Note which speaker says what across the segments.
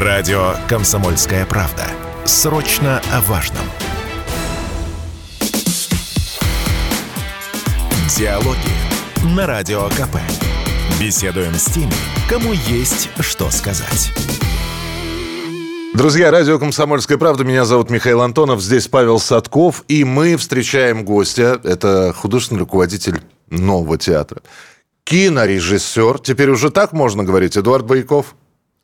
Speaker 1: Радио «Комсомольская правда». Срочно о важном. Диалоги на Радио КП. Беседуем с теми, кому есть что сказать.
Speaker 2: Друзья, радио «Комсомольская правда». Меня зовут Михаил Антонов. Здесь Павел Садков. И мы встречаем гостя. Это художественный руководитель нового театра. Кинорежиссер. Теперь уже так можно говорить. Эдуард Байков.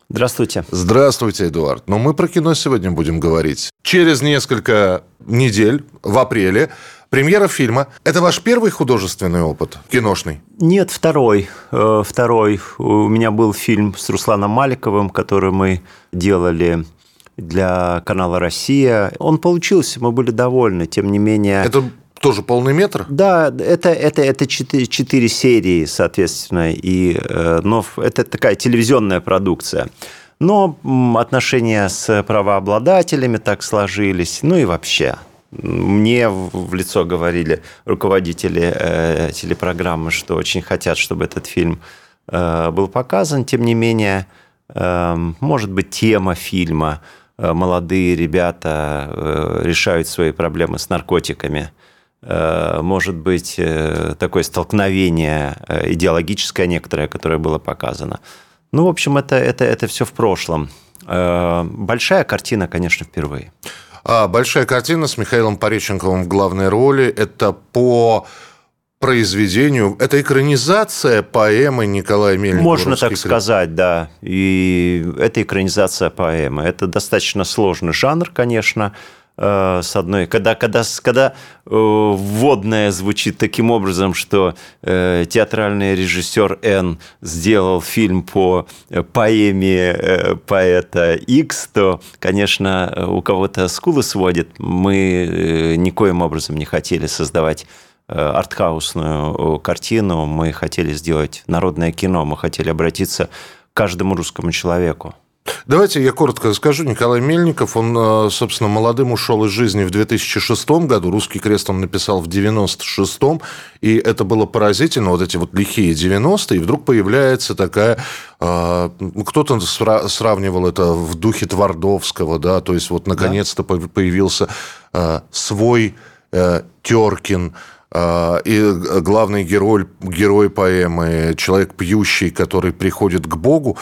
Speaker 3: Здравствуйте.
Speaker 2: Здравствуйте, Эдуард. Но мы про кино сегодня будем говорить. Через несколько недель, в апреле, премьера фильма. Это ваш первый художественный опыт киношный?
Speaker 3: Нет, второй. Э, второй. У меня был фильм с Русланом Маликовым, который мы делали для канала «Россия». Он получился, мы были довольны. Тем не менее...
Speaker 2: Это тоже полный метр?
Speaker 3: Да, это, это, это четыре, четыре серии, соответственно, и, э, но это такая телевизионная продукция. Но отношения с правообладателями так сложились, ну и вообще. Мне в лицо говорили руководители э, телепрограммы, что очень хотят, чтобы этот фильм э, был показан. Тем не менее, э, может быть, тема фильма э, «Молодые ребята э, решают свои проблемы с наркотиками» может быть э, такое столкновение э, идеологическое некоторое, которое было показано. Ну, в общем, это, это, это все в прошлом. Большая картина, конечно, впервые.
Speaker 2: А, большая картина с Михаилом Пореченковым в главной роли. Это по произведению. Это экранизация поэмы Николая Мельникова.
Speaker 3: Можно так сказать, да. И это экранизация поэмы. Это достаточно сложный жанр, конечно. Э, с одной, когда, когда, когда э, вводная звучит таким образом, что э, театральный режиссер Н сделал фильм по поэме поэта X, то, конечно, у кого-то скулы сводит. Мы никоим образом не хотели создавать артхаусную картину, мы хотели сделать народное кино, мы хотели обратиться к каждому русскому человеку.
Speaker 2: Давайте я коротко скажу. Николай Мельников, он, э, собственно, молодым ушел из жизни в 2006 году. «Русский крест» он написал в 96-м. И это было поразительно, вот эти вот лихие 90-е. И вдруг появляется такая... Э, ну, кто-то сравнивал это в духе Твардовского, да, то есть вот наконец-то да. появился э, свой Теркин, и главный герой, герой поэмы, человек пьющий, который приходит к Богу.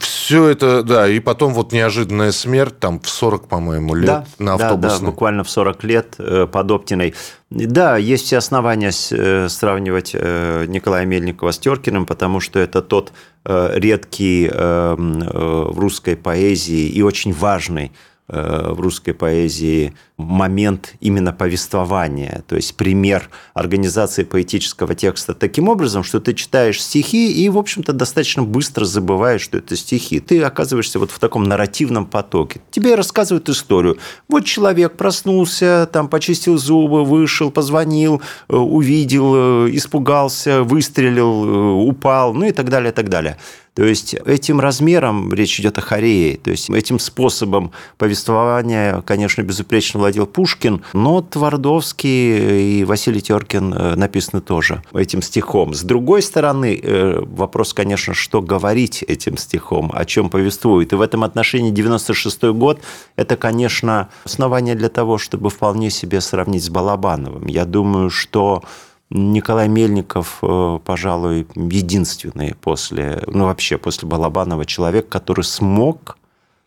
Speaker 2: Все это, да, и потом вот неожиданная смерть, там в 40, по-моему, лет да, на автобусной.
Speaker 3: Да, да, буквально в 40 лет э, под Оптиной. Да, есть все основания э, сравнивать э, Николая Мельникова с Теркиным, потому что это тот редкий в русской поэзии и очень важный в русской поэзии момент именно повествования, то есть пример организации поэтического текста таким образом, что ты читаешь стихи и, в общем-то, достаточно быстро забываешь, что это стихи. Ты оказываешься вот в таком нарративном потоке. Тебе рассказывают историю. Вот человек проснулся, там почистил зубы, вышел, позвонил, э, увидел, э, испугался, выстрелил, упал, ну и так далее, и так далее. То есть этим размером речь идет о хорее, то есть этим способом повествования, конечно, безупречно владел Пушкин, но Твардовский и Василий Теркин э, написаны тоже этим стихом. С другой стороны, э, вопрос, конечно, что говорить этим стихом, о чем повествует. И в этом отношении 96 год – это, конечно, основание для того, чтобы вполне себе сравнить с Балабановым. Я думаю, что Николай Мельников, э, пожалуй, единственный после, ну вообще после Балабанова человек, который смог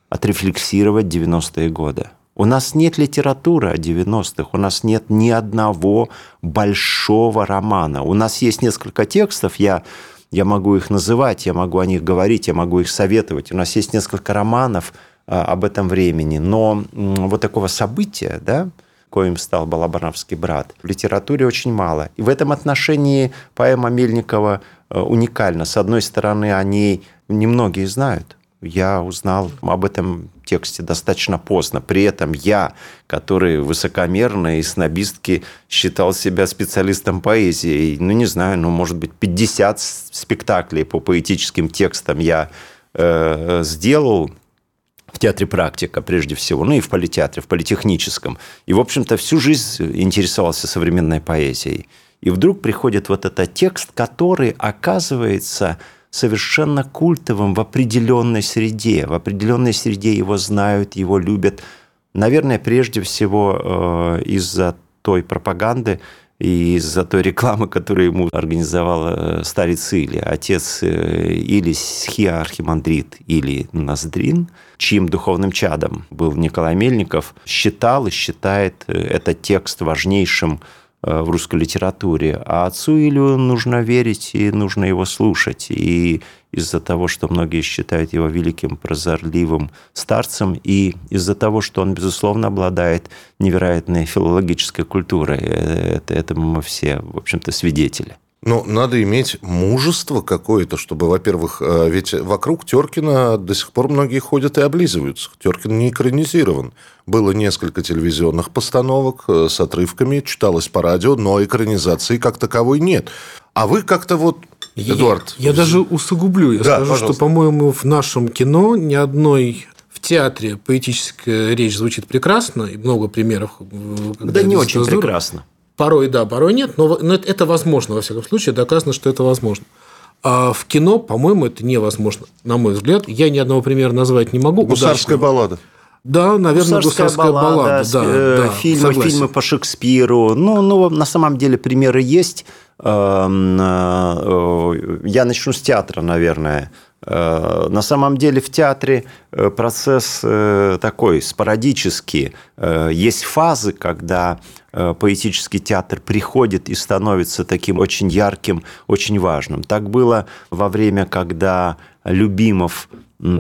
Speaker 3: отрефлексировать 90-е годы. У нас нет литературы о 90-х, у нас нет ни одного большого романа. У нас есть несколько текстов, я, я могу их называть, я могу о них говорить, я могу их советовать. У нас есть несколько романов а, об этом времени, но вот такого события, да, коим стал Балабановский брат, в литературе очень мало. И в этом отношении поэма Мельникова э, уникальна. С одной стороны, о ней немногие знают. Я узнал об этом тексте достаточно поздно. При этом я, который высокомерно и снобистки считал себя специалистом поэзии, ну, не знаю, ну, может быть, 50 спектаклей по поэтическим текстам я э, сделал, в театре практика, прежде всего, ну и в политеатре, в политехническом. И, в общем-то, всю жизнь интересовался современной поэзией. И вдруг приходит вот этот текст, который, оказывается, совершенно культовым в определенной среде. В определенной среде его знают, его любят. Наверное, прежде всего э, из-за той пропаганды, и из-за той рекламы, которую ему организовал э, старец Или, отец э, или Схия Архимандрит, или Наздрин, чьим духовным чадом был Николай Мельников, считал и считает э, этот текст важнейшим в русской литературе. А отцу Илью нужно верить и нужно его слушать. И из-за того, что многие считают его великим прозорливым старцем, и из-за того, что он, безусловно, обладает невероятной филологической культурой. Э, это, этому мы все, в общем-то, свидетели.
Speaker 2: Ну, надо иметь мужество какое-то, чтобы, во-первых, э, ведь вокруг Теркина до сих пор многие ходят и облизываются. Теркин не экранизирован. Было несколько телевизионных постановок э, с отрывками, читалось по радио, но экранизации как таковой нет. А вы как-то вот
Speaker 4: Эдуард. Я, я даже усугублю. Я да, скажу, пожалуйста. что, по-моему, в нашем кино ни одной в театре поэтическая речь звучит прекрасно, и много примеров.
Speaker 3: Да не очень цензуры. прекрасно.
Speaker 4: Порой да, порой нет, но, но это возможно, во всяком случае, доказано, что это возможно. А в кино, по-моему, это невозможно, на мой взгляд. Я ни одного примера назвать не могу.
Speaker 2: Гусарская удачного. баллада.
Speaker 4: Да, наверное, гусарская, гусарская баллада, баллада да,
Speaker 3: э, да, фильмы, фильмы по Шекспиру. Ну, ну, на самом деле примеры есть. Эм, э, я начну с театра, наверное. Э, на самом деле в театре процесс такой спорадический. Есть фазы, когда поэтический театр приходит и становится таким очень ярким, очень важным. Так было во время, когда Любимов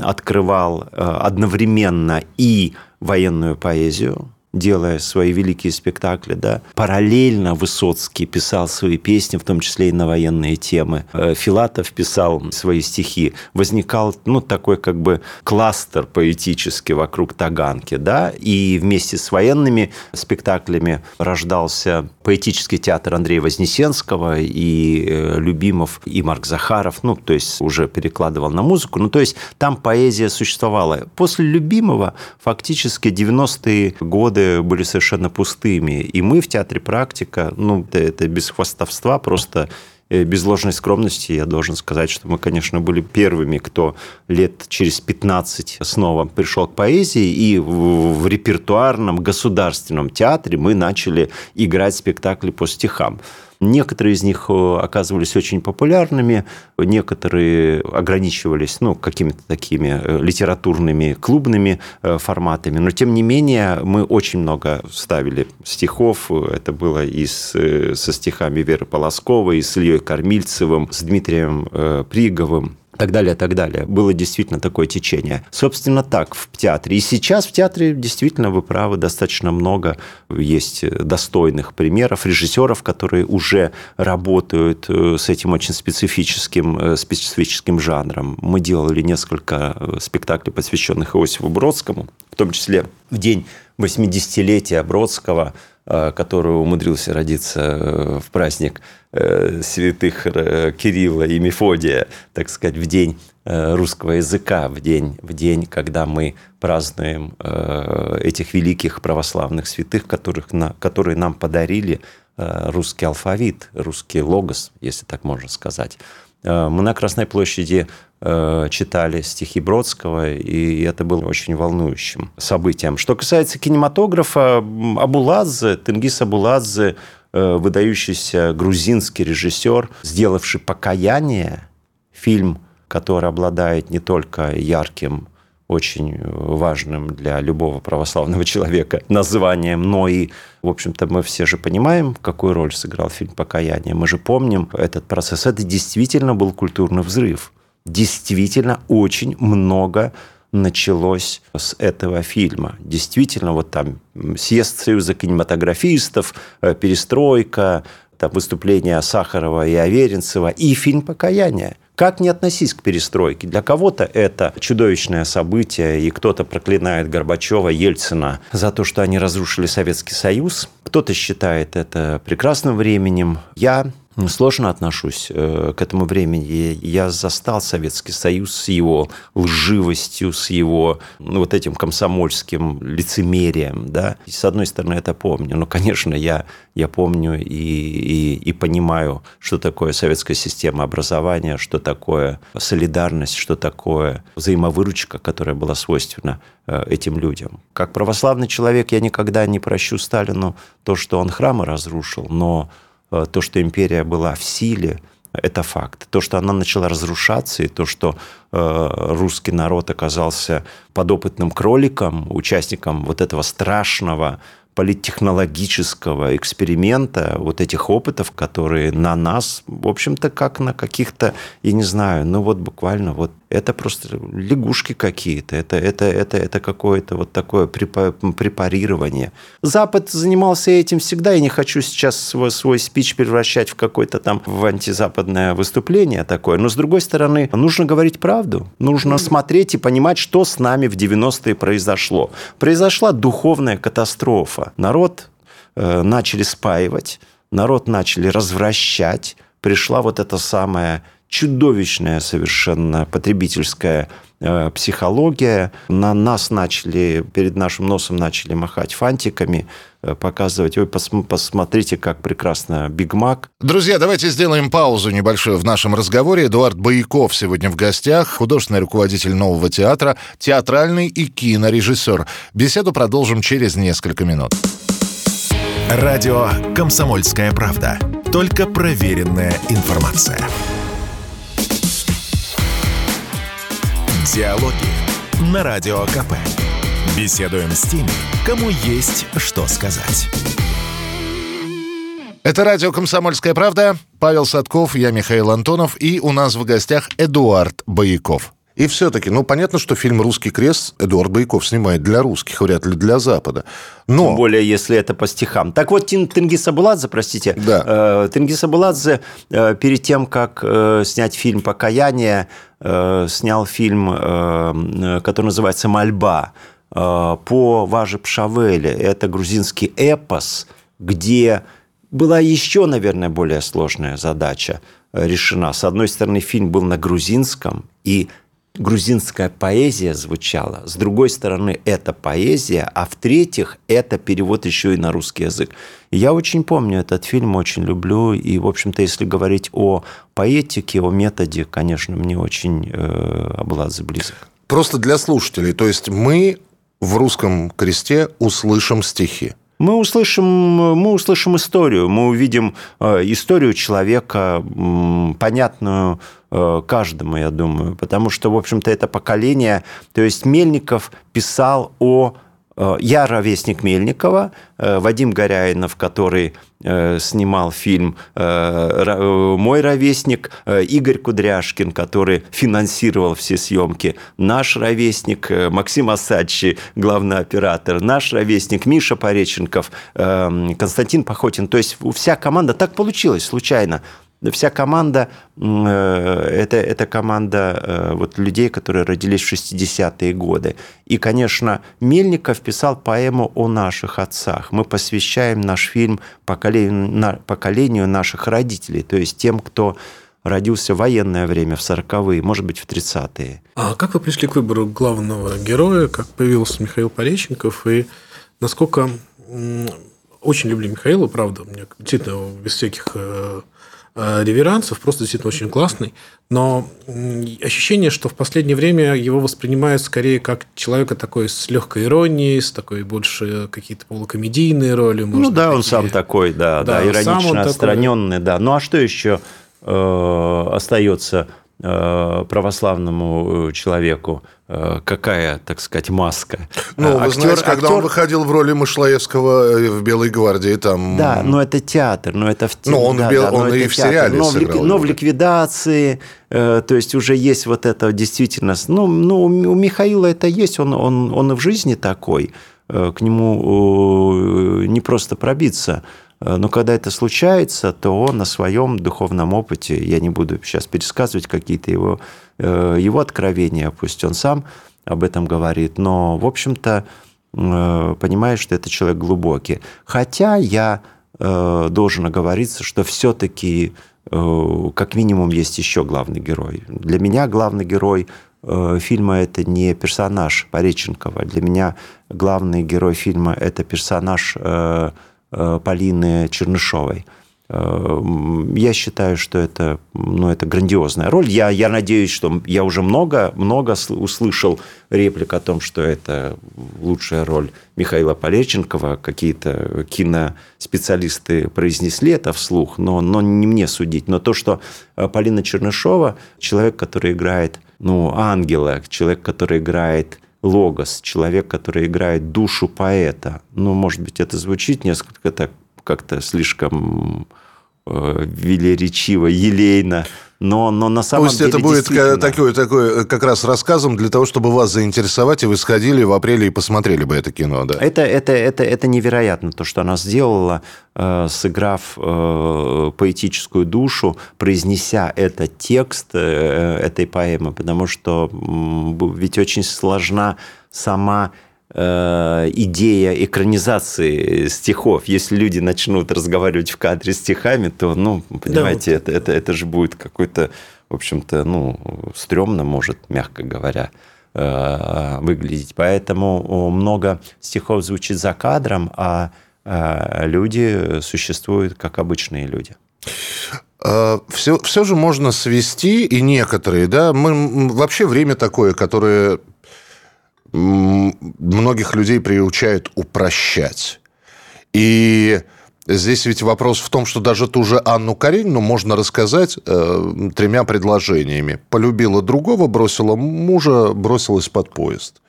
Speaker 3: открывал э, одновременно и военную поэзию, делая свои великие спектакли, да. Параллельно Высоцкий писал свои песни, в том числе и на военные темы. Э, Филатов писал свои стихи. Возникал, ну, такой как бы кластер поэтический вокруг Таганки, да, и вместе с военными спектаклями рождался поэтический театр Андрея Вознесенского и э, Любимов, и Марк Захаров, ну, то есть уже перекладывал на музыку, ну, то есть там поэзия существовала. После Любимого фактически 90-е годы годы были совершенно пустыми. И мы в театре «Практика», ну, это, это без хвастовства, просто э, без ложной скромности я должен сказать, что мы, конечно, были первыми, кто лет через 15 снова пришел к поэзии, и в, в репертуарном государственном театре мы начали играть спектакли по стихам. Некоторые из них э, оказывались очень популярными, некоторые ограничивались ну, какими-то такими э, литературными клубными э, форматами, но тем не менее мы очень много ставили стихов. Это было и с, со стихами Веры Полосковой, и с Ильей Кормильцевым, с Дмитрием Приговым так далее, так далее. Было действительно такое течение. Собственно, так в театре. И сейчас в театре действительно, вы правы, достаточно много есть достойных примеров, режиссеров, которые уже работают э, с этим очень специфическим, э, специфическим жанром. Мы делали несколько э, спектаклей, посвященных Иосифу Бродскому, в том числе в день 80-летия Бродского, который умудрился родиться в праздник святых э, Кирилла и Мефодия, так сказать, в день э, русского языка, в день, в день, когда мы празднуем этих великих православных святых, которых, на, которые нам подарили русский алфавит, русский логос, если так можно сказать. Мы на Красной площади читали стихи Бродского, и это было очень волнующим событием. Что касается кинематографа, Абуладзе, Тенгиз Абуладзе Э, выдающийся грузинский режиссер, сделавший «Покаяние», фильм, который обладает не только ярким очень важным для любого православного человека названием, но и, в общем-то, мы все же понимаем, какую роль сыграл фильм «Покаяние». Мы же помним этот процесс. Это действительно был культурный взрыв. Действительно очень много началось с этого фильма. Действительно, вот там съезд Союза кинематографистов, э, перестройка, там выступления Сахарова и Аверинцева и фильм «Покаяние». Как не относись к перестройке? Для кого-то это чудовищное событие, и кто-то проклинает Горбачева, Ельцина за то, что они разрушили Советский Союз. Кто-то считает это прекрасным временем. Я сложно отношусь э, к этому времени. Я застал Советский Союз с его лживостью, с его ну, вот этим комсомольским лицемерием. Да? И, с одной стороны, это помню. Но, конечно, я, я помню и, и, и понимаю, что такое советская система образования, что такое солидарность, что такое взаимовыручка, которая была свойственна э, этим людям. Как православный человек я никогда не прощу Сталину то, что он храмы разрушил, но то, что империя была в силе, это факт. То, что она начала разрушаться, и то, что э, русский народ оказался подопытным кроликом, участником вот этого страшного политтехнологического эксперимента, вот этих опытов, которые на нас, в общем-то, как на каких-то, я не знаю, ну вот буквально вот это просто лягушки какие-то, это, это, это, это какое-то вот такое препарирование. Запад занимался этим всегда, я не хочу сейчас свой, свой спич превращать в какое-то там в антизападное выступление такое, но с другой стороны, нужно говорить правду, нужно смотреть и понимать, что с нами в 90-е произошло. Произошла духовная катастрофа. Народ э, начали спаивать, народ начали развращать, пришла вот эта самая чудовищная совершенно потребительская э, психология. На нас начали, перед нашим носом начали махать фантиками, э, показывать, ой, пос, посмотрите, как прекрасно Биг Мак.
Speaker 2: Друзья, давайте сделаем паузу небольшую в нашем разговоре. Эдуард Бояков сегодня в гостях, художественный руководитель нового театра, театральный и кинорежиссер. Беседу продолжим через несколько минут.
Speaker 1: Радио «Комсомольская правда». Только проверенная информация. Диалоги на Радио КП. Беседуем с теми, кому есть что сказать.
Speaker 2: Это радио «Комсомольская правда». Павел Садков, я Михаил Антонов. И у нас в гостях Эдуард Бояков. И все-таки, ну, понятно, что фильм «Русский крест» Эдуард Байков снимает для русских, вряд ли для Запада. Но...
Speaker 3: Тем более, если это по стихам. Так вот, Тенгиз Абуладзе, простите,
Speaker 2: да.
Speaker 3: э, Тенгиз Абуладзе э, перед тем, как э, снять фильм «Покаяние», снял фильм, который называется «Мольба» по Важе Пшавеле. Это грузинский эпос, где была еще, наверное, более сложная задача решена. С одной стороны, фильм был на грузинском, и грузинская поэзия звучала, с другой стороны, это поэзия, а в-третьих, это перевод еще и на русский язык. Я очень помню этот фильм, очень люблю, и, в общем-то, если говорить о поэтике, о методе, конечно, мне очень э, Абладзе близок.
Speaker 2: Просто для слушателей, то есть мы в русском кресте услышим стихи.
Speaker 3: Мы услышим, мы услышим историю, мы увидим э, историю человека, понятную каждому, я думаю, потому что, в общем-то, это поколение, то есть Мельников писал о Э, я ровесник Мельникова, э, Вадим Горяинов, который э, снимал фильм «Мой ровесник», Игорь Кудряшкин, который финансировал все съемки, наш ровесник Максим Асадчи, главный оператор, наш ровесник Миша Пореченков, Константин Пахотин. То есть вся команда. Так получилось случайно вся команда, э, это, это команда э, вот людей, которые родились в 60-е годы. И, конечно, Мельников писал поэму о наших отцах. Мы посвящаем наш фильм поколению, поколению наших родителей, то есть тем, кто родился в военное время, в 40-е, может быть, в 30-е.
Speaker 4: А как вы пришли к выбору главного героя, как появился Михаил Пореченков, и насколько... Очень люблю Михаила, правда, мне действительно без всяких э, реверансов, просто действительно очень классный, но ощущение, что в последнее время его воспринимают скорее как человека такой с легкой иронией, с такой больше какие-то полукомедийные роли.
Speaker 3: ну да, такие... он сам такой, да, да, да иронично отстраненный, такой... да. Ну а что еще э, остается Э, православному э, человеку э, какая, так сказать, маска.
Speaker 2: Ну, вы актер, знаете, когда актер... он выходил в роли Мышлаевского в «Белой гвардии», там...
Speaker 3: Да, но это театр, но это в...
Speaker 2: Ну, он, да, бел... да, он и в театр. сериале
Speaker 3: но,
Speaker 2: сыграл.
Speaker 3: Но в ликвидации, то есть уже есть вот это действительно... Ну, ну у Михаила это есть, он, он, он и в жизни такой, к нему не просто пробиться. Э, но когда это случается, то он на своем духовном опыте, я не буду сейчас пересказывать какие-то его, э, его откровения, пусть он сам об этом говорит, но, в общем-то, э, понимает, что это человек глубокий. Хотя я должен оговориться, что все-таки как минимум есть еще главный герой. Для меня главный герой фильма это не персонаж Пореченкова. Для меня главный герой фильма это персонаж Полины Чернышовой. Я считаю, что это, ну, это грандиозная роль. Я, я надеюсь, что я уже много, много услышал реплик о том, что это лучшая роль Михаила Полеченкова. Какие-то киноспециалисты произнесли это вслух, но, но не мне судить. Но то, что э, Полина Чернышова, человек, который играет ну, ангела, человек, который играет логос, человек, который играет душу поэта. Ну, может быть, это звучит несколько так как-то слишком э, велеречиво, елейно. Но, но на самом
Speaker 2: Пусть
Speaker 3: деле
Speaker 2: это будет такой, такой как раз рассказом для того, чтобы вас заинтересовать, и вы сходили в апреле и посмотрели бы это кино. Да.
Speaker 3: Это, это, это, это невероятно, то, что она сделала, э, сыграв э, поэтическую душу, произнеся этот текст этой поэмы, потому что ведь очень сложна сама Э, идея экранизации стихов. Если люди начнут разговаривать в кадре стихами, то, ну, понимаете, да. это, это, это же будет какой-то, в общем-то, ну, стрёмно может, мягко говоря, э, выглядеть. Поэтому много стихов звучит за кадром, а э, люди существуют как обычные люди.
Speaker 2: Все, все же можно свести, и некоторые, да, мы вообще время такое, которое многих людей приучают упрощать. И здесь ведь вопрос в том, что даже ту же Анну Каренину можно рассказать э, тремя предложениями. Полюбила другого, бросила мужа, бросилась под поезд.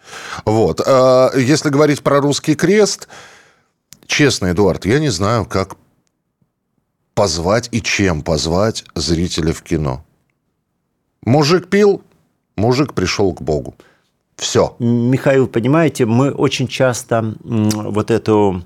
Speaker 2: Вот. А если говорить про русский крест, честно, Эдуард, я не знаю, как позвать и чем позвать зрителя в кино. Мужик пил, мужик пришел к Богу. Все.
Speaker 3: Михаил, понимаете, мы очень часто вот эту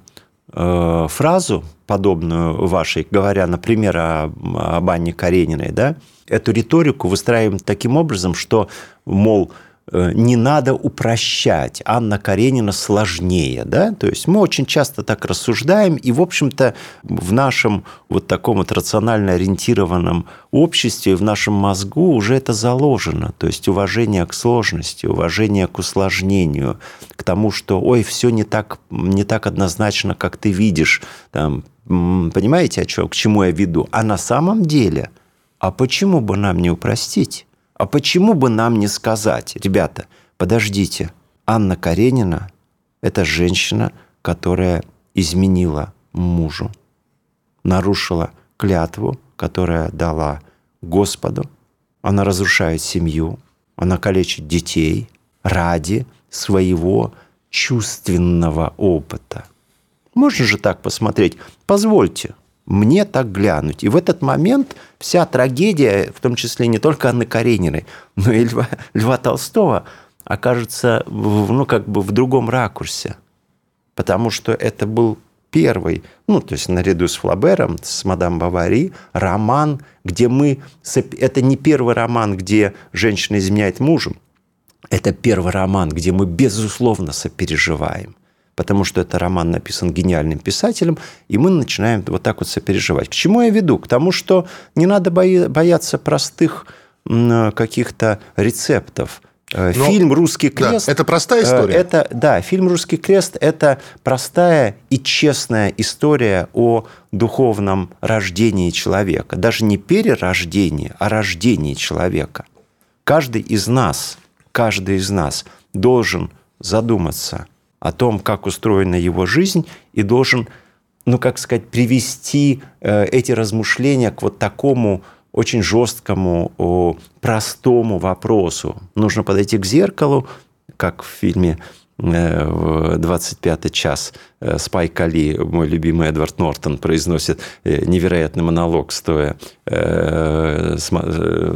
Speaker 3: э, фразу, подобную вашей, говоря, например, о, об Анне Карениной, да, эту риторику выстраиваем таким образом, что, мол, не надо упрощать. Анна Каренина сложнее, да? То есть мы очень часто так рассуждаем, и, в общем-то, в нашем вот таком вот рационально ориентированном обществе, в нашем мозгу уже это заложено. То есть уважение к сложности, уважение к усложнению, к тому, что, ой, все не так, не так однозначно, как ты видишь. Там, понимаете, о чем, к чему я веду? А на самом деле, а почему бы нам не упростить? А почему бы нам не сказать, ребята, подождите, Анна Каренина – это женщина, которая изменила мужу, нарушила клятву, которая дала Господу. Она разрушает семью, она калечит детей ради своего чувственного опыта. Можно же так посмотреть. Позвольте, мне так глянуть. И в этот момент вся трагедия, в том числе не только Анны Карениной, но и Льва, Льва Толстого, окажется в, ну, как бы в другом ракурсе. Потому что это был первый, ну, то есть наряду с Флабером, с мадам Бавари, роман, где мы... Это не первый роман, где женщина изменяет мужем. Это первый роман, где мы, безусловно, сопереживаем потому что это роман написан гениальным писателем, и мы начинаем вот так вот сопереживать. К чему я веду? К тому, что не надо бояться простых каких-то рецептов. Э, Но, фильм «Русский крест».
Speaker 2: Да, это простая э, история?
Speaker 3: Это, да, фильм «Русский крест» – это простая и честная история о духовном рождении человека. Даже не перерождении, а рождении человека. Каждый из нас, каждый из нас должен задуматься – о том, как устроена его жизнь, и должен, ну, как сказать, привести э, эти размышления к вот такому очень жесткому, простому вопросу. Нужно подойти к зеркалу, как в фильме в 25 час э, Спайк Али, мой любимый Эдвард Нортон, произносит э, невероятный монолог, стоя,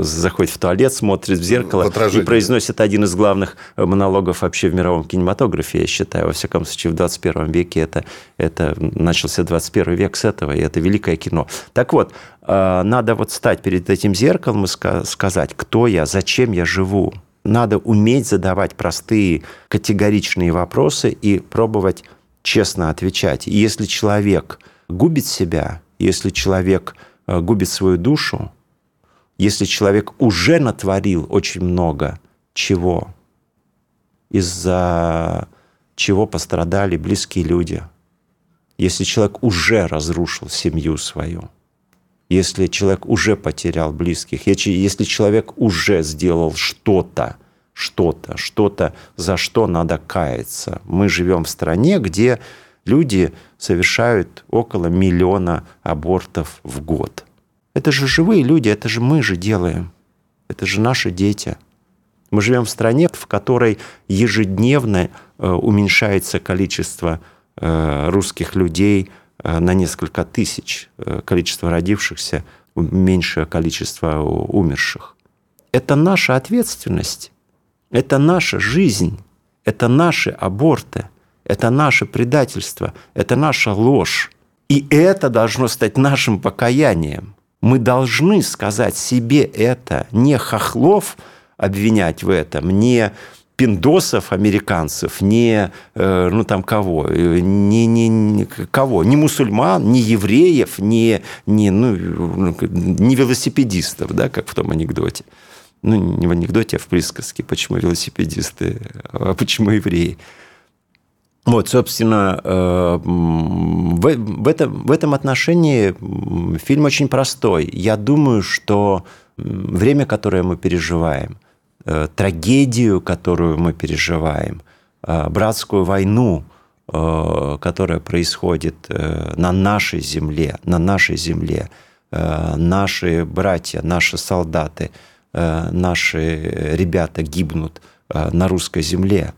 Speaker 3: заходит в туалет, смотрит в зеркало и произносит один из главных монологов вообще в мировом кинематографе, я считаю, во всяком случае, в 21 веке это, это начался 21 век с этого, и это великое кино. Так вот, надо вот стать перед этим зеркалом и сказать, кто я, зачем я живу, надо уметь задавать простые категоричные вопросы и пробовать честно отвечать. И если человек губит себя, если человек э, губит свою душу, если человек уже натворил очень много чего, из-за чего пострадали близкие люди, если человек уже разрушил семью свою, если человек уже потерял близких, если человек уже сделал что-то, что-то, что-то, за что надо каяться. Мы живем в стране, где люди совершают около миллиона абортов в год. Это же живые люди, это же мы же делаем. Это же наши дети. Мы живем в стране, в которой ежедневно э, уменьшается количество э, русских людей на несколько тысяч, количество родившихся, меньшее количество умерших. Это наша ответственность, это наша жизнь, это наши аборты, это наше предательство, это наша ложь. И это должно стать нашим покаянием. Мы должны сказать себе это, не хохлов обвинять в этом, не пиндосов американцев, не э, ну там кого, не, не, не кого, не мусульман, не евреев, не, не, ну, не велосипедистов, да, как в том анекдоте. Ну, не в анекдоте, а в присказке. Почему велосипедисты, а почему евреи? Вот, собственно, э, в, в, этом, в этом отношении фильм очень простой. Я думаю, что время, которое мы переживаем, э, трагедию, которую мы переживаем, э, братскую войну, которая происходит на нашей земле, на нашей земле, наши братья, наши солдаты, наши ребята гибнут на русской земле – Э,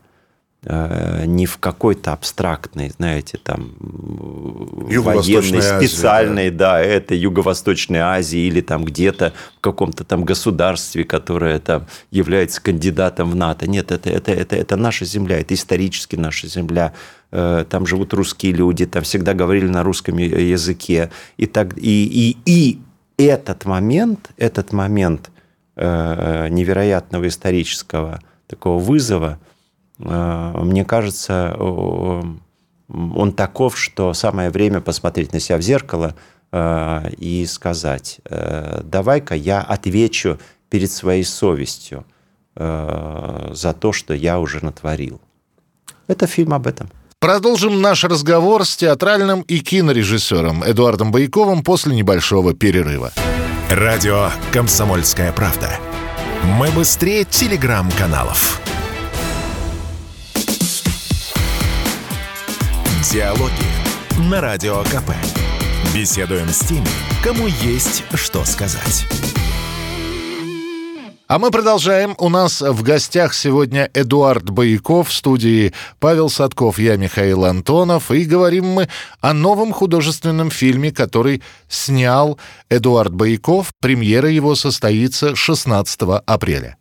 Speaker 3: не в какой-то абстрактной, знаете, там военной, специальной, да. да, это Юго-Восточной Азии или там где-то в каком-то там государстве, которое там является кандидатом в НАТО. Нет, это, это, это, это наша земля, это исторически наша земля. Э, там живут русские люди, там всегда говорили на русском языке. И, так, и, и, и этот момент, этот момент э, невероятного исторического такого вызова – Э, мне кажется, он таков, что самое время посмотреть на себя в зеркало э, и сказать, э, давай-ка я отвечу перед своей совестью за то, что я уже натворил. Это фильм об этом.
Speaker 2: Продолжим наш разговор с театральным и кинорежиссером Эдуардом Бояковым после небольшого перерыва.
Speaker 1: Радио «Комсомольская правда». Мы быстрее телеграм-каналов. Диалоги на Радио КП. Беседуем с теми, кому есть что сказать.
Speaker 2: А мы продолжаем. У нас в гостях сегодня Эдуард Бояков в студии Павел Садков, я Михаил Антонов. И говорим мы о новом художественном фильме, который снял Эдуард Бояков. Премьера его состоится 16 апреля.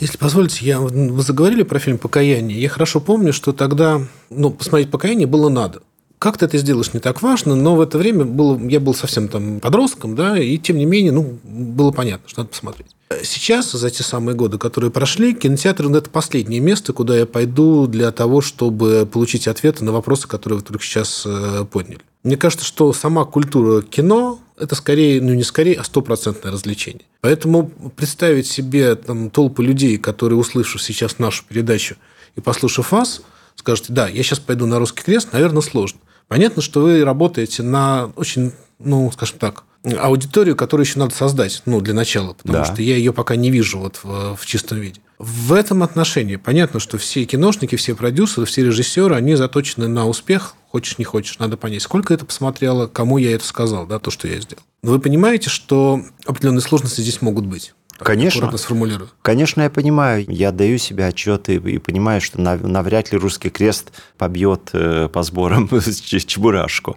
Speaker 4: Если позволите, я, вы заговорили про фильм «Покаяние». Я хорошо помню, что тогда ну, посмотреть «Покаяние» было надо. Как ты это сделаешь, не так важно, но в это время был, я был совсем там подростком, да, и тем не менее, ну, было понятно, что надо посмотреть. Сейчас, за те самые годы, которые прошли, кинотеатр – это последнее место, куда я пойду для того, чтобы получить ответы на вопросы, которые вы только сейчас э, подняли. Мне кажется, что сама культура кино – это скорее, ну не скорее, а стопроцентное развлечение. Поэтому представить себе там, толпы людей, которые, услышав сейчас нашу передачу и послушав вас, скажете, да, я сейчас пойду на русский крест, наверное, сложно. Понятно, что вы работаете на очень, ну, скажем так, аудиторию, которую еще надо создать, ну, для начала, потому да. что я ее пока не вижу вот в, в чистом виде. В этом отношении понятно, что все киношники, все продюсеры, все режиссеры, они заточены на успех, хочешь не хочешь, надо понять, сколько это посмотрело, кому я это сказал, да, то, что я сделал. Но вы понимаете, что определенные сложности здесь могут быть.
Speaker 3: Конечно. сформулирую. Конечно, я понимаю. Я даю себе отчет и, и понимаю, что навряд ли русский крест побьет э, по сборам Чебурашку.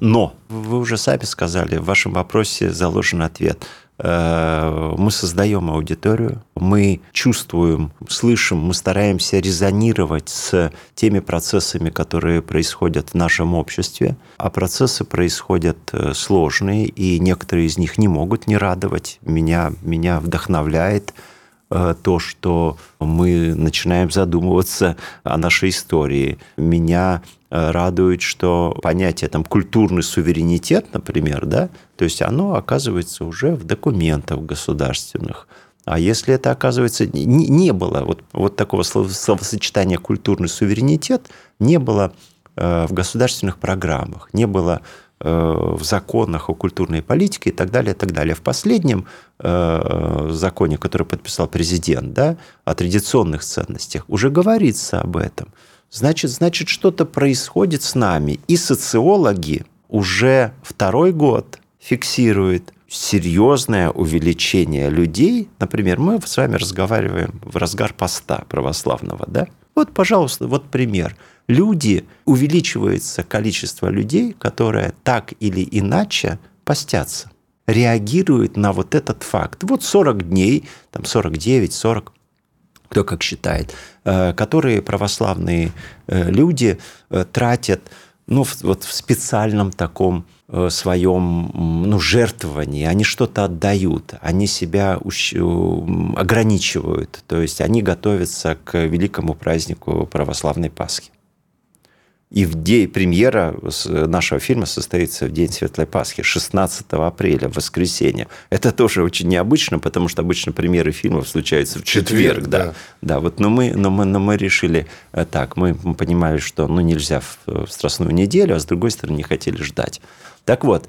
Speaker 3: Но вы уже сами сказали, в вашем вопросе заложен ответ. Э, мы создаем аудиторию, мы чувствуем, слышим, мы стараемся резонировать с теми процессами, которые происходят в нашем обществе. А процессы происходят э, сложные, и некоторые из них не могут не радовать. Меня, меня вдохновляет э, то, что мы начинаем задумываться о нашей истории. Меня радует, что понятие там культурный суверенитет, например, да, то есть оно оказывается уже в документах государственных. А если это, оказывается, не, не было вот, вот такого словосочетания культурный суверенитет, не было э, в государственных программах, не было э, в законах о культурной политике и так далее, и так далее. В последнем э, законе, который подписал президент, да, о традиционных ценностях, уже говорится об этом. Значит, значит, что-то происходит с нами. И социологи уже второй год фиксируют серьезное увеличение людей, например, мы с вами разговариваем в разгар поста православного, да? Вот, пожалуйста, вот пример. Люди, увеличивается количество людей, которые так или иначе постятся, реагируют на вот этот факт. Вот 40 дней, там 49, 40, кто как считает, э, которые православные э, люди э, тратят ну, вот в специальном таком своем ну, жертвовании, они что-то отдают, они себя ограничивают, то есть они готовятся к великому празднику православной Пасхи. И в день премьера нашего фильма состоится в день Светлой Пасхи, 16 апреля, в воскресенье. Это тоже очень необычно, потому что обычно премьеры фильмов случаются в четверг. четверг да. да. Да, вот, но мы, но, мы, но мы решили э, так. Мы понимали, что ну, нельзя в, в Страстную неделю, а с другой стороны не хотели ждать. Так вот,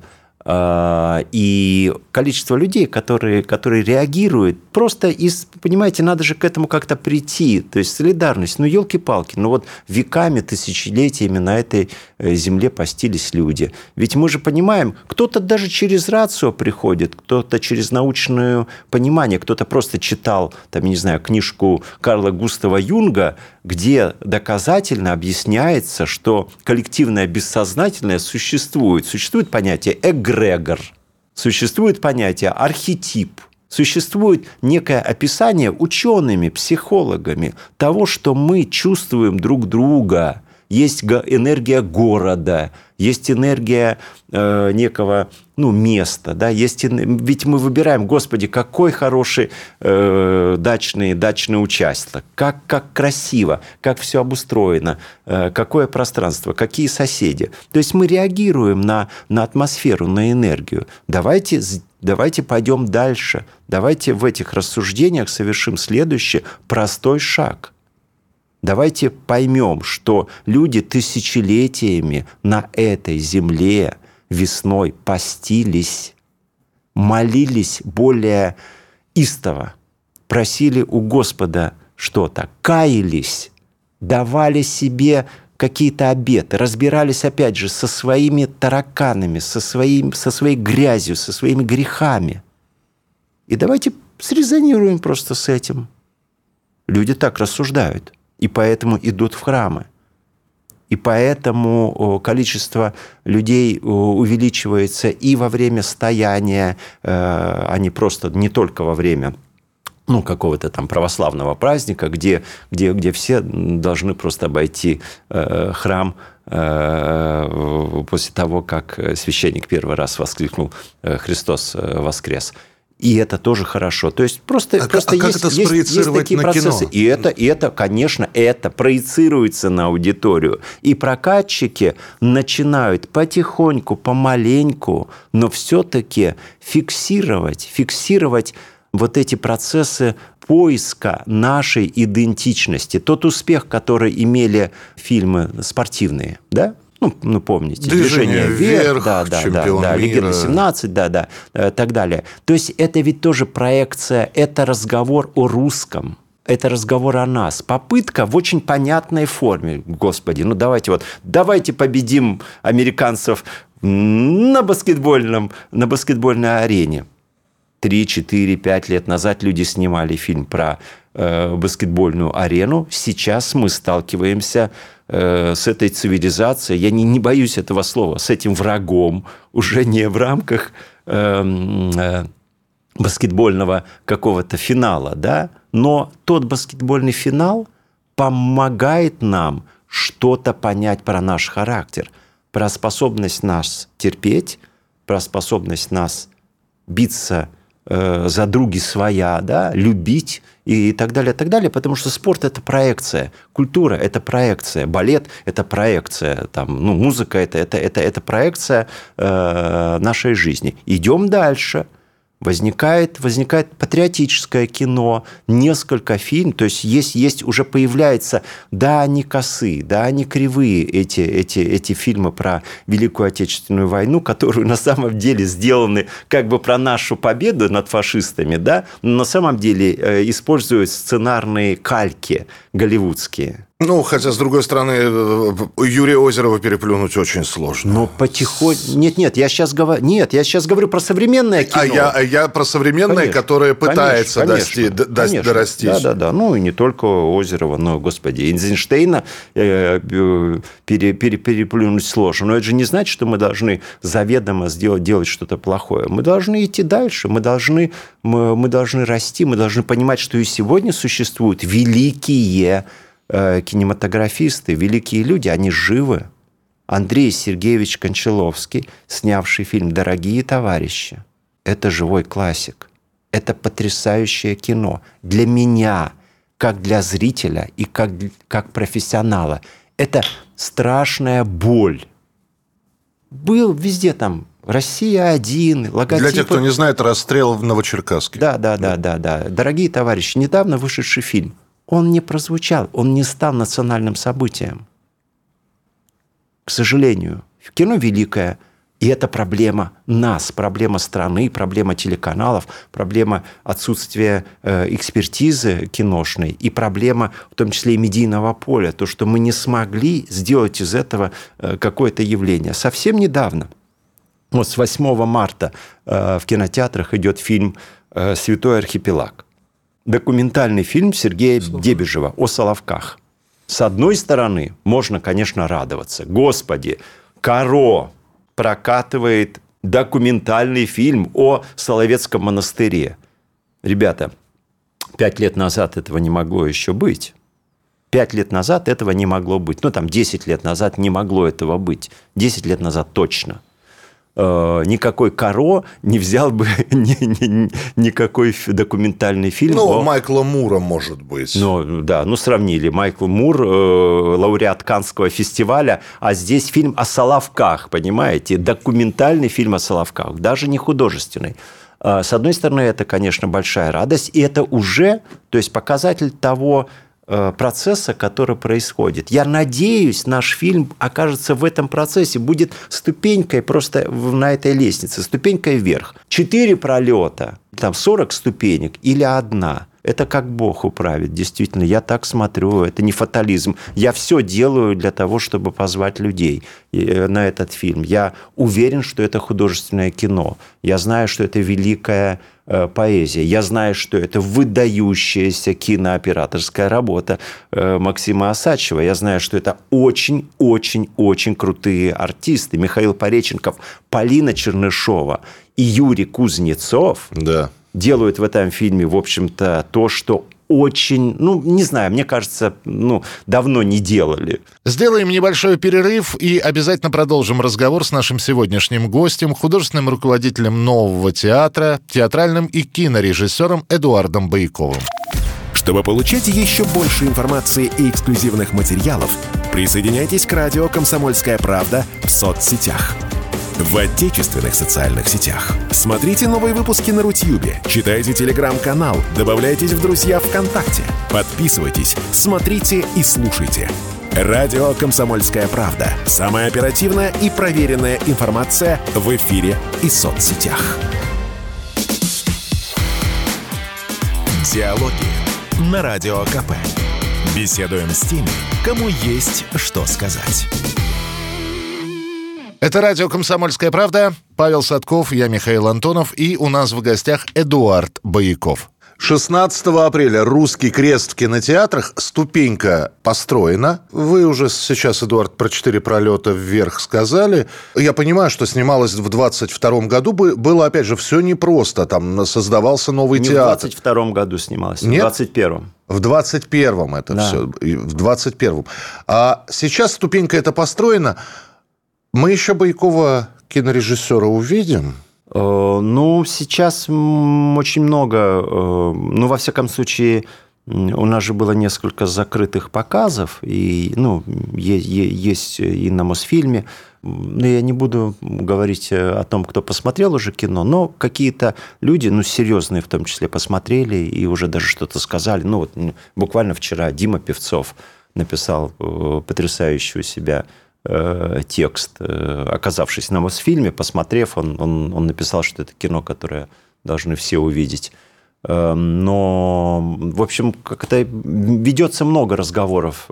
Speaker 3: и количество людей, которые, которые реагируют, просто из, понимаете, надо же к этому как-то прийти, то есть солидарность, ну, елки-палки, ну вот веками, тысячелетиями на этой э, земле постились люди. Ведь мы же понимаем, кто-то даже через рацию приходит, кто-то через научное понимание, кто-то просто читал, там, не знаю, книжку Карла Густава Юнга, где доказательно объясняется, что коллективное бессознательное существует. Существует понятие эгрегор, существует понятие архетип, существует некое описание учеными, психологами того, что мы чувствуем друг друга. Есть энергия города, есть энергия э, некого ну, места, да, есть, ведь мы выбираем, господи, какой хороший э, дачный, дачный участок, как, как красиво, как все обустроено, э, какое пространство, какие соседи. То есть мы реагируем на, на атмосферу, на энергию. Давайте, давайте пойдем дальше, давайте в этих рассуждениях совершим следующий простой шаг – Давайте поймем, что люди тысячелетиями на этой земле весной постились, молились более истово, просили у Господа что-то, каялись, давали себе какие-то обеты, разбирались опять же со своими тараканами, со, своим, со своей грязью, со своими грехами. И давайте срезонируем просто с этим. Люди так рассуждают, и поэтому идут в храмы. И поэтому количество людей увеличивается и во время стояния, а не просто не только во время ну, какого-то там православного праздника, где, где, где все должны просто обойти э, храм э, после того, как священник первый раз воскликнул «Христос воскрес». И это тоже хорошо. То есть просто,
Speaker 2: а,
Speaker 3: просто
Speaker 2: а есть, как это есть, есть такие процессы.
Speaker 3: Кино? И это, и это, конечно, это проецируется на аудиторию. И прокатчики начинают потихоньку, помаленьку, но все-таки фиксировать, фиксировать вот эти процессы поиска нашей идентичности. Тот успех, который имели фильмы спортивные, да, ну, ну помните,
Speaker 2: движение, движение вверх, вверх
Speaker 3: да, да, да, да, Легенда 17, да, да, э, так далее. То есть это ведь тоже проекция, это разговор о русском, это разговор о нас. Попытка в очень понятной форме. Господи, ну давайте вот, давайте победим американцев на баскетбольном, на баскетбольной арене. Три, четыре, пять лет назад люди снимали фильм про э, баскетбольную арену. Сейчас мы сталкиваемся Э, с этой цивилизацией, я не, не боюсь этого слова, с этим врагом, уже не в рамках э, э, баскетбольного какого-то финала, да, но тот баскетбольный финал помогает нам что-то понять про наш характер, про способность нас терпеть, про способность нас биться за други своя, да, любить и так далее, так далее, потому что спорт – это проекция, культура – это проекция, балет – это проекция, там, ну, музыка – это, это, это, это проекция э, нашей жизни. Идем дальше – возникает, возникает патриотическое кино, несколько фильмов, то есть есть, есть уже появляется, да, они косые, да, они кривые, эти, эти, эти фильмы про Великую Отечественную войну, которые на самом деле сделаны как бы про нашу победу над фашистами, да, но на самом деле э, используют сценарные кальки голливудские.
Speaker 2: Ну, хотя, с другой стороны, э, Юрия Озерова переплюнуть очень сложно.
Speaker 3: Но потихоньку... Нет, нет, я сейчас говорю... Нет, я сейчас говорю про современное кино.
Speaker 2: А я, а я про современное, конечно, которое пытается
Speaker 3: конечно,
Speaker 2: дости, конечно. дорастись.
Speaker 3: Да, да, да. Ну, и не только Озерова, но, господи, Эйнзенштейна э, пере, пере, переплюнуть сложно. Но это же не значит, что мы должны заведомо сделать, делать что-то плохое. Мы должны идти дальше, мы должны, мы, мы должны расти, мы должны понимать, что и сегодня существуют великие Э, кинематографисты, великие люди, они живы. Андрей Сергеевич Кончаловский, снявший фильм «Дорогие товарищи», это живой классик. Это потрясающее кино. Для меня, как для зрителя и как, как профессионала, это страшная боль. Был везде там Россия один, логотипы.
Speaker 2: Для тех, кто не знает, расстрел в Новочеркасске.
Speaker 3: Да, да, да, да, да. Дорогие товарищи, недавно вышедший фильм – он не прозвучал, он не стал национальным событием. К сожалению, кино великое, и это проблема нас, проблема страны, проблема телеканалов, проблема отсутствия э, экспертизы киношной и проблема в том числе и медийного поля, то, что мы не смогли сделать из этого э, какое-то явление. Совсем недавно, вот с 8 марта э, в кинотеатрах идет фильм э, «Святой архипелаг» документальный фильм Сергея Слушай. Дебежева о Соловках. С одной стороны, можно, конечно, радоваться. Господи, Каро прокатывает документальный фильм о Соловецком монастыре. Ребята, пять лет назад этого не могло еще быть. Пять лет назад этого не могло быть. Ну, там, десять лет назад не могло этого быть. Десять лет назад точно. Э, никакой Каро не взял бы ни, ни, никакой документальный фильм.
Speaker 2: Ну, о... Майкла Мура, может быть.
Speaker 3: Ну, да, ну, сравнили. Майкл Мур, э, лауреат Канского фестиваля, а здесь фильм о Соловках, понимаете? Документальный фильм о Соловках, даже не художественный. Э, с одной стороны, это, конечно, большая радость, и это уже, то есть показатель того, процесса, который происходит. Я надеюсь, наш фильм окажется в этом процессе, будет ступенькой просто на этой лестнице, ступенькой вверх. Четыре пролета, там 40 ступенек или одна – это как Бог управит, действительно. Я так смотрю, это не фатализм. Я все делаю для того, чтобы позвать людей э, на этот фильм. Я уверен, что это художественное кино. Я знаю, что это великая э, поэзия. Я знаю, что это выдающаяся кинооператорская работа э, Максима Осадчева. Я знаю, что это очень-очень-очень крутые артисты. Михаил Пореченков, Полина Чернышова и Юрий Кузнецов.
Speaker 2: Да
Speaker 3: делают в этом фильме, в общем-то, то, что очень, ну, не знаю, мне кажется, ну, давно не делали.
Speaker 1: Сделаем небольшой перерыв и обязательно продолжим разговор с нашим сегодняшним гостем, художественным руководителем нового театра, театральным и кинорежиссером Эдуардом Байковым. Чтобы получать еще больше информации и эксклюзивных материалов, присоединяйтесь к радио «Комсомольская правда» в соцсетях – в отечественных социальных сетях. Смотрите новые выпуски на Рутьюбе, читайте телеграм-канал, добавляйтесь в друзья ВКонтакте, подписывайтесь, смотрите и слушайте. Радио «Комсомольская правда». Самая оперативная и проверенная информация в эфире и соцсетях. Диалоги на Радио КП. Беседуем с теми, кому есть что сказать.
Speaker 2: Это радио «Комсомольская правда». Павел Садков, я Михаил Антонов. И у нас в гостях Эдуард Бояков. 16 апреля «Русский крест» в кинотеатрах. Ступенька построена. Вы уже сейчас, Эдуард, про четыре пролета вверх сказали. Я понимаю, что снималось в 22 году. Было, опять же, все непросто. Там создавался новый
Speaker 3: Не
Speaker 2: театр.
Speaker 3: в 22 году снималось, Нет? в 21
Speaker 2: в 21-м это да. все. В 21-м. А сейчас ступенька эта построена. Мы еще Байкова кинорежиссера увидим?
Speaker 3: Ну, сейчас очень много, ну, во всяком случае, у нас же было несколько закрытых показов, и, ну, есть и на Мосфильме, ну, я не буду говорить э, о том, кто посмотрел уже кино, но какие-то люди, ну, серьезные в том числе, посмотрели и уже даже что-то сказали. Ну, вот буквально вчера Дима Певцов написал э, потрясающий у себя э, текст, оказавшись на Мосфильме, посмотрев, он, он, он написал, что это кино, которое должны все увидеть. Но, в общем, как-то ведется много разговоров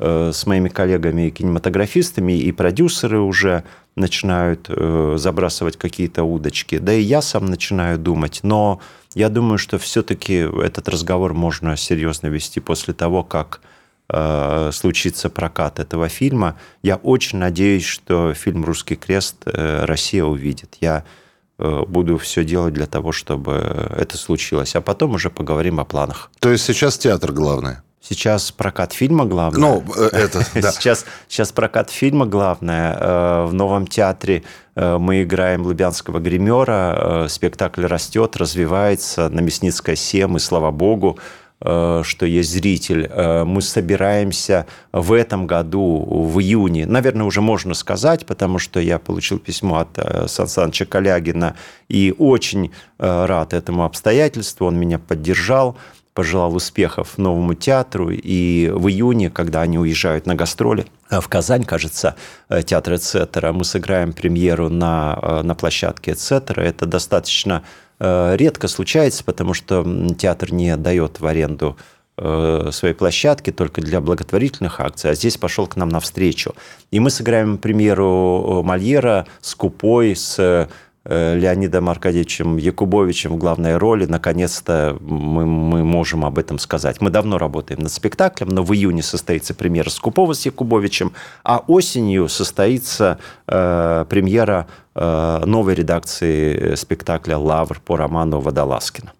Speaker 3: Э, с моими коллегами кинематографистами, и продюсеры уже начинают э, забрасывать какие-то удочки, да и я сам начинаю думать, но я думаю, что все-таки этот разговор можно серьезно вести после того, как э, случится прокат этого фильма. Я очень надеюсь, что фильм «Русский крест» Россия увидит. Я буду все делать для того, чтобы это случилось. А потом уже поговорим о планах.
Speaker 2: То есть сейчас театр главное?
Speaker 3: Сейчас прокат фильма главное.
Speaker 2: Ну, э, это, да.
Speaker 3: сейчас, сейчас прокат фильма главное. Э, в Новом театре э, мы играем Лубянского гримера. Спектакль растет, развивается на Мясницкой 7, и слава богу, что есть зритель. Мы собираемся в этом году, в июне, наверное, уже можно сказать, потому что я получил письмо от Сан Саныча Калягина и очень рад этому обстоятельству, он меня поддержал пожелал успехов новому театру. И в июне, когда они уезжают на гастроли э, в Казань, кажется, э, театр Эцетера, мы сыграем премьеру на, э, на площадке Эцетера. Это достаточно редко случается, потому что театр не дает в аренду своей площадки только для благотворительных акций, а здесь пошел к нам навстречу. И мы сыграем премьеру Мольера с Купой, с Э, Леонидом Аркадьевичем Якубовичем в главной роли. Наконец-то мы, мы можем об этом сказать. Мы давно работаем над спектаклем, но в июне состоится премьера Скупова с Якубовичем, а осенью состоится э, премьера э, новой редакции спектакля «Лавр» по роману Водолазкина.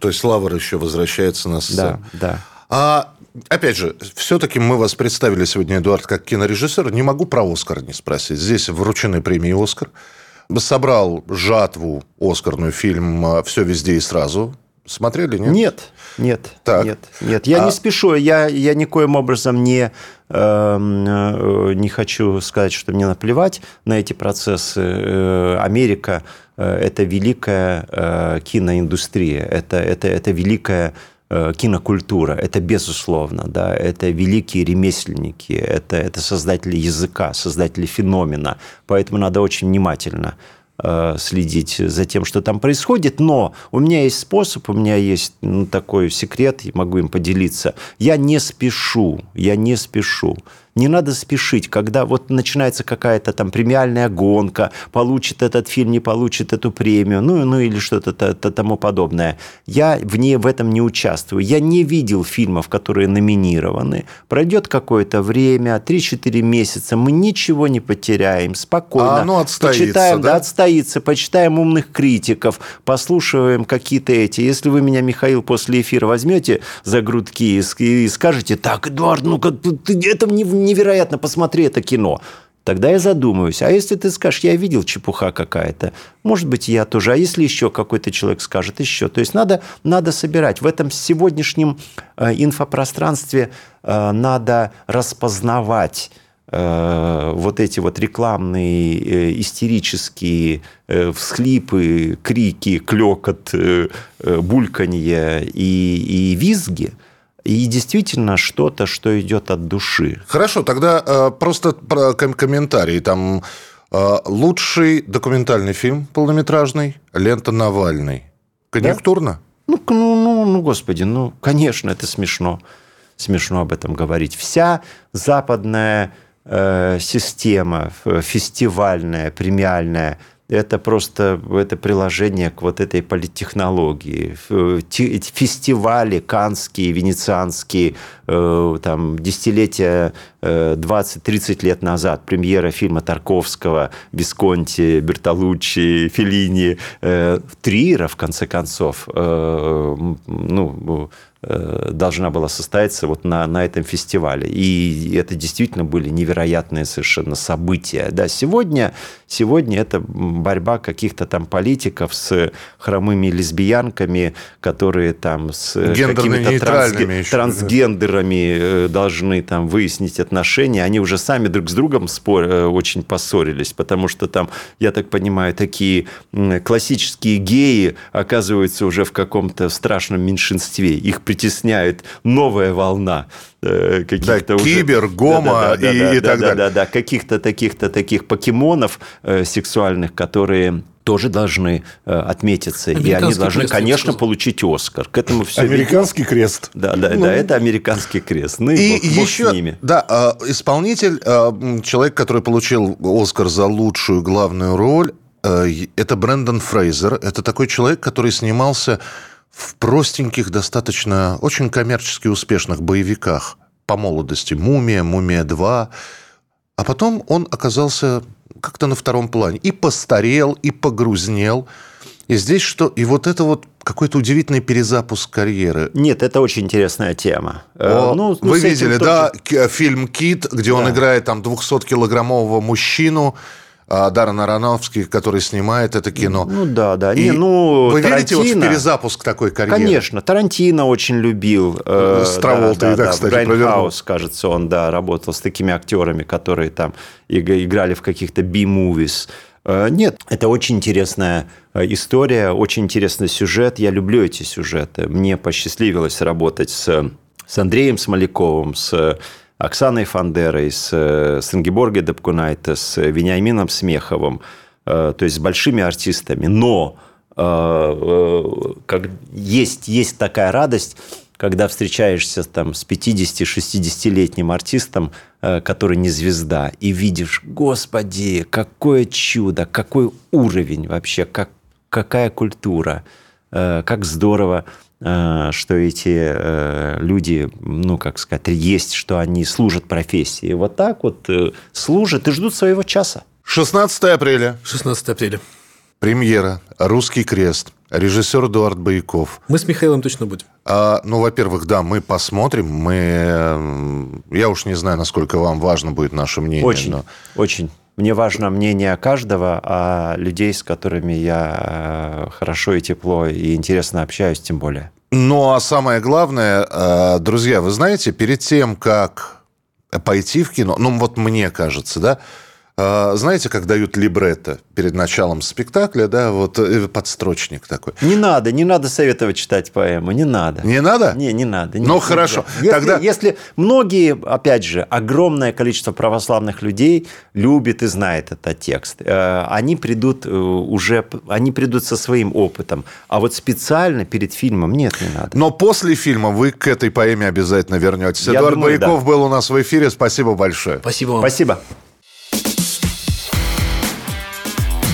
Speaker 2: То есть Лавр еще возвращается на сцену.
Speaker 3: Да, да.
Speaker 2: А Опять же, все-таки мы вас представили сегодня, Эдуард, как кинорежиссер. Не могу про Оскар не спросить. Здесь вручены премии «Оскар» собрал жатву оскарную фильм а, «Все везде и сразу». Смотрели, нет?
Speaker 3: Нет, нет, так. нет, нет. Я а... не спешу, я, я никоим образом не, эм, э, не хочу сказать, что мне наплевать на эти процессы. Э, Америка э, – это великая э, киноиндустрия, это, это, это великая кинокультура, это безусловно, да, это великие ремесленники, это, это создатели языка, создатели феномена, поэтому надо очень внимательно э, следить за тем, что там происходит, но у меня есть способ, у меня есть ну, такой секрет, могу им поделиться. Я не спешу, я не спешу не надо спешить, когда вот начинается какая-то там премиальная гонка, получит этот фильм, не получит эту премию, ну, ну или что-то тому подобное. Я в ней в этом не участвую. Я не видел фильмов, которые номинированы. Пройдет какое-то время, 3-4 месяца, мы ничего не потеряем, спокойно. А
Speaker 2: оно отстоится,
Speaker 3: почитаем,
Speaker 2: да?
Speaker 3: да, отстоится, почитаем умных критиков, послушаем какие-то эти. Если вы меня, Михаил, после эфира возьмете за грудки и скажете, так, Эдуард, ну как ты это не невероятно, посмотри это кино. Тогда я задумаюсь. А если ты скажешь, я видел чепуха какая-то, может быть, я тоже. А если еще какой-то человек скажет, еще. То есть надо, надо собирать. В этом сегодняшнем э, инфопространстве э, надо распознавать э, вот эти вот рекламные истерические всхлипы, крики, клекот, бульканье и, и визги – и действительно что-то, что идет от души.
Speaker 2: Хорошо, тогда э, просто про комментарии. Там э, лучший документальный фильм полнометражный «Лента Навальный». Конъюнктурно?
Speaker 3: Да? Ну, ну, ну, ну, господи, ну, конечно, это смешно. Смешно об этом говорить. Вся западная э, система фестивальная, премиальная – это просто это приложение к вот этой политтехнологии. Фестивали канские, венецианские, э, там, десятилетия 20-30 э, лет назад, премьера фильма Тарковского, Висконти, Бертолуччи, Феллини, э, Триера, в конце концов, ну, должна была состояться вот на, на этом фестивале. И это действительно были невероятные совершенно события. Да, сегодня, сегодня это борьба каких-то там политиков с хромыми лесбиянками, которые там с какими-то трансге- трансгендерами э, должны там выяснить отношения. Они уже сами друг с другом спор- э, очень поссорились, потому что там, я так понимаю, такие классические геи оказываются уже в каком-то страшном меньшинстве. Их притесняет новая волна
Speaker 2: э, каких-то да, уже... Кибер, гомо да, да, да, и,
Speaker 3: да,
Speaker 2: и так
Speaker 3: да,
Speaker 2: далее.
Speaker 3: Да, да, каких-то таких-то таких покемонов э, сексуальных, которые тоже должны э, отметиться. И они должны, крест, конечно, получить Оскар. К этому все
Speaker 2: Американский ведь... крест.
Speaker 3: Да, да, ну... да, это американский крест. Ну и,
Speaker 2: и бог, еще, с ними. Да, исполнитель, человек, который получил Оскар за лучшую главную роль, это Брэндон Фрейзер. Это такой человек, который снимался в простеньких, достаточно очень коммерчески успешных боевиках по молодости. «Мумия», «Мумия-2». А потом он оказался как-то на втором плане. И постарел, и погрузнел. И здесь что? И вот это вот какой-то удивительный перезапуск карьеры.
Speaker 3: Нет, это очень интересная тема.
Speaker 2: О, ну, ну, вы видели, да, тоже... фильм «Кит», где да. он играет там 200-килограммового мужчину, Даррен Аронофский, который снимает это кино.
Speaker 3: Ну да, да. И Не, ну,
Speaker 2: вы Тарантино, верите вот в перезапуск такой карьеры?
Speaker 3: Конечно. Тарантино очень любил.
Speaker 2: Э, с Траволтой, да, да, да, кстати,
Speaker 3: Grindhouse, кажется, он, да, работал с такими актерами, которые там играли в каких-то B-movies. Э, нет, это очень интересная э, история, очень интересный сюжет. Я люблю эти сюжеты. Мне посчастливилось работать с, с Андреем Смоляковым, с Оксаной Фандерой, с, э, с Ингеборгой Депкунайте, с Вениамином Смеховым, э, то есть с большими артистами. Но э, как, есть, есть такая радость, когда встречаешься там, с 50-60-летним артистом, который не звезда, и видишь, господи, какое чудо, какой уровень вообще, как, какая культура, как здорово Э, что эти э, люди, ну, как сказать, есть, что они служат профессии. Вот так вот э, служат и ждут своего часа.
Speaker 2: 16 апреля.
Speaker 4: 16 апреля.
Speaker 2: Премьера «Русский крест». Режиссер Эдуард Бояков.
Speaker 4: Мы с Михаилом точно будем.
Speaker 2: А, ну, во-первых, да, мы посмотрим. Мы, я уж не знаю, насколько вам важно будет наше мнение.
Speaker 3: Очень, но... очень. Мне важно мнение каждого, а людей, с которыми я э, хорошо и тепло и интересно общаюсь, тем более.
Speaker 2: Ну, а самое главное, э, друзья, вы знаете, перед тем, как пойти в кино, ну, вот мне кажется, да, знаете, как дают либретто перед началом спектакля, да, вот э, подстрочник такой.
Speaker 3: Не надо, не надо советовать читать поэму, не надо.
Speaker 2: Не надо?
Speaker 3: Не, не надо.
Speaker 2: Не, ну, не хорошо.
Speaker 3: Если, Тогда... если многие, опять же, огромное количество православных людей любит и знает этот текст, э, они придут э, уже, они придут со своим опытом. А вот специально перед фильмом нет, не надо.
Speaker 2: Но после фильма вы к этой поэме обязательно вернетесь. Я Эдуард думаю, Бояков да. был у нас в эфире. Спасибо большое.
Speaker 3: Спасибо вам. Спасибо.